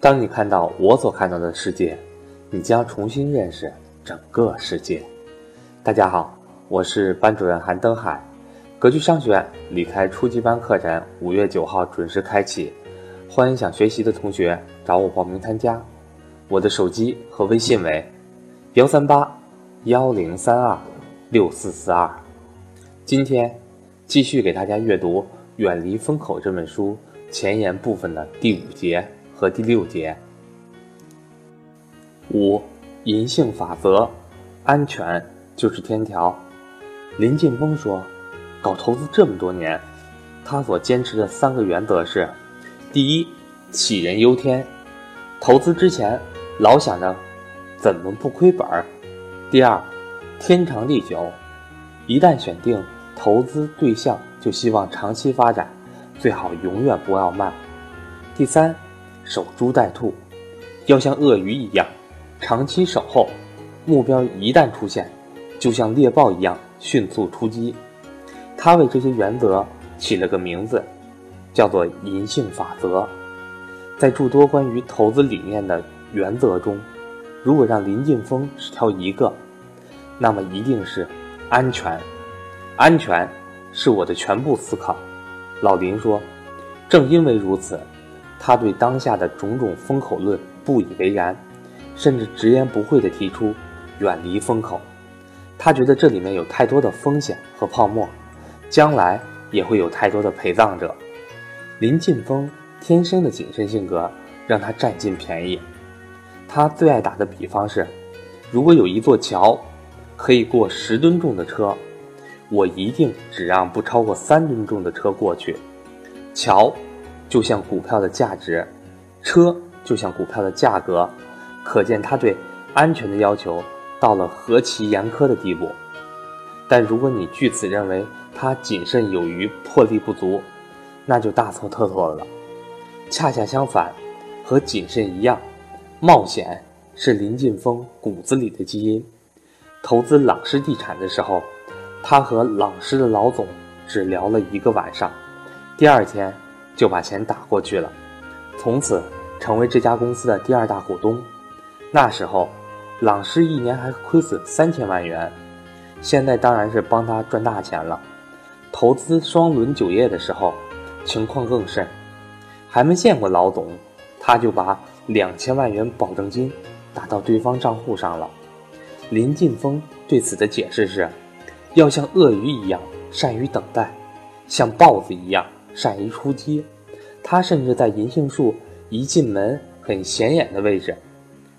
当你看到我所看到的世界，你将重新认识整个世界。大家好，我是班主任韩登海。格局商学院离开初级班课程五月九号准时开启，欢迎想学习的同学找我报名参加。我的手机和微信为幺三八幺零三二六四四二。今天继续给大家阅读《远离风口》这本书前言部分的第五节和第六节。五，银杏法则，安全就是天条。林劲峰说，搞投资这么多年，他所坚持的三个原则是：第一，杞人忧天，投资之前。老想着怎么不亏本儿。第二，天长地久，一旦选定投资对象，就希望长期发展，最好永远不要卖。第三，守株待兔，要像鳄鱼一样长期守候，目标一旦出现，就像猎豹一样迅速出击。他为这些原则起了个名字，叫做“银杏法则”。在诸多关于投资理念的。原则中，如果让林劲峰只挑一个，那么一定是安全。安全是我的全部思考。老林说，正因为如此，他对当下的种种风口论不以为然，甚至直言不讳地提出远离风口。他觉得这里面有太多的风险和泡沫，将来也会有太多的陪葬者。林晋峰天生的谨慎性格让他占尽便宜。他最爱打的比方是：如果有一座桥，可以过十吨重的车，我一定只让不超过三吨重的车过去。桥就像股票的价值，车就像股票的价格，可见他对安全的要求到了何其严苛的地步。但如果你据此认为他谨慎有余、魄力不足，那就大错特错了。恰恰相反，和谨慎一样。冒险是林劲峰骨子里的基因。投资朗诗地产的时候，他和朗诗的老总只聊了一个晚上，第二天就把钱打过去了，从此成为这家公司的第二大股东。那时候，朗诗一年还亏损三千万元，现在当然是帮他赚大钱了。投资双轮酒业的时候，情况更甚，还没见过老总，他就把。两千万元保证金打到对方账户上了。林劲峰对此的解释是：要像鳄鱼一样善于等待，像豹子一样善于出击。他甚至在银杏树一进门很显眼的位置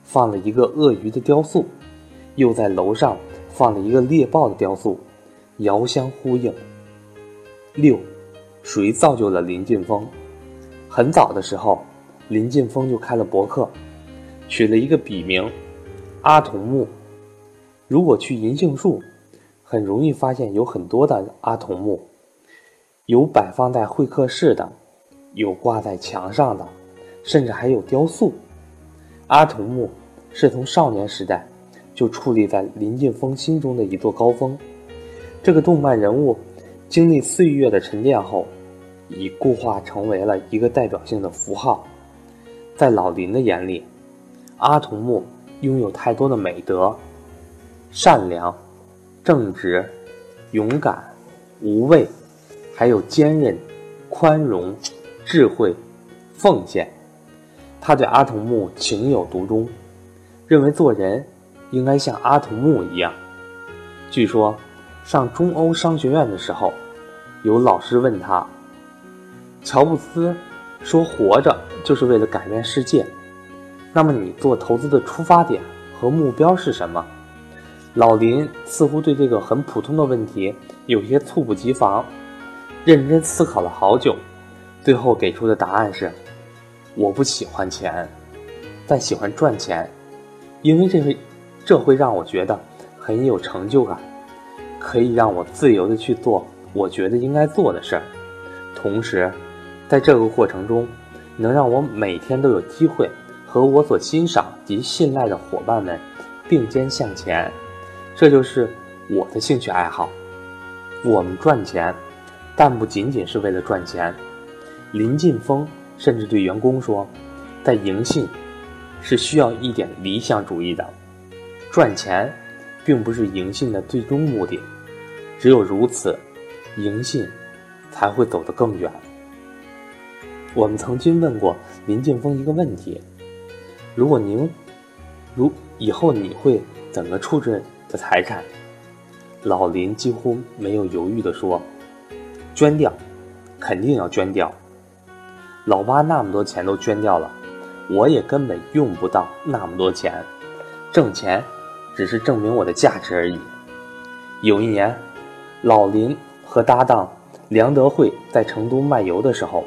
放了一个鳄鱼的雕塑，又在楼上放了一个猎豹的雕塑，遥相呼应。六，谁造就了林劲峰？很早的时候。林劲峰就开了博客，取了一个笔名“阿童木”。如果去银杏树，很容易发现有很多的阿童木，有摆放在会客室的，有挂在墙上的，甚至还有雕塑。阿童木是从少年时代就矗立在林劲峰心中的一座高峰。这个动漫人物经历岁月的沉淀后，已固化成为了一个代表性的符号。在老林的眼里，阿童木拥有太多的美德：善良、正直、勇敢、无畏，还有坚韧、宽容、智慧、奉献。他对阿童木情有独钟，认为做人应该像阿童木一样。据说，上中欧商学院的时候，有老师问他：“乔布斯。”说活着就是为了改变世界，那么你做投资的出发点和目标是什么？老林似乎对这个很普通的问题有些猝不及防，认真思考了好久，最后给出的答案是：我不喜欢钱，但喜欢赚钱，因为这会这会让我觉得很有成就感，可以让我自由的去做我觉得应该做的事儿，同时。在这个过程中，能让我每天都有机会和我所欣赏及信赖的伙伴们并肩向前，这就是我的兴趣爱好。我们赚钱，但不仅仅是为了赚钱。林晋峰甚至对员工说：“但银杏是需要一点理想主义的，赚钱并不是银杏的最终目的，只有如此，银杏才会走得更远。我们曾经问过林晋峰一个问题：如果您如以后你会怎么处置的财产？老林几乎没有犹豫地说：“捐掉，肯定要捐掉。老八那么多钱都捐掉了，我也根本用不到那么多钱，挣钱只是证明我的价值而已。”有一年，老林和搭档梁德惠在成都卖油的时候，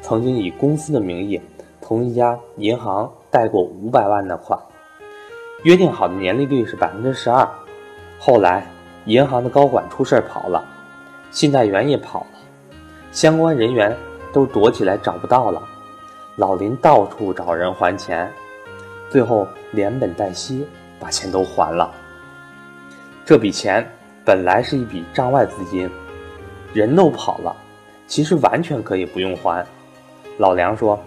曾经以公司的名义从一家银行贷过五百万的款，约定好的年利率是百分之十二。后来，银行的高管出事跑了，信贷员也跑了，相关人员都躲起来找不到了。老林到处找人还钱，最后连本带息把钱都还了。这笔钱本来是一笔账外资金，人都跑了，其实完全可以不用还。老梁说，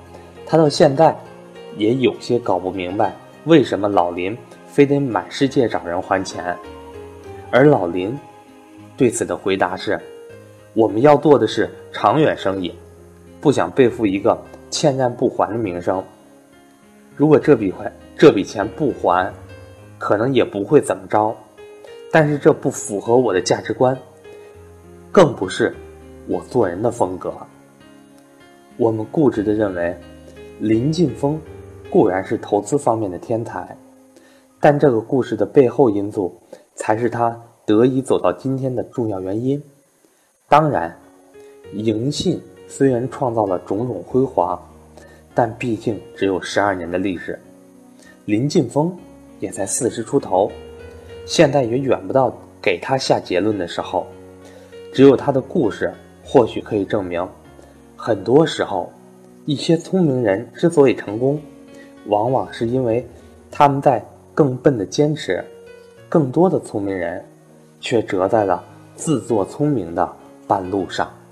他到现在也有些搞不明白，为什么老林非得满世界找人还钱。而老林对此的回答是：“我们要做的是长远生意，不想背负一个欠债不还的名声。如果这笔还这笔钱不还，可能也不会怎么着。但是这不符合我的价值观，更不是我做人的风格。我们固执地认为，林劲峰固然是投资方面的天才，但这个故事的背后因素。”才是他得以走到今天的重要原因。当然，银信虽然创造了种种辉煌，但毕竟只有十二年的历史。林劲峰也才四十出头，现在也远不到给他下结论的时候。只有他的故事，或许可以证明，很多时候，一些聪明人之所以成功，往往是因为他们在更笨的坚持。更多的聪明人，却折在了自作聪明的半路上。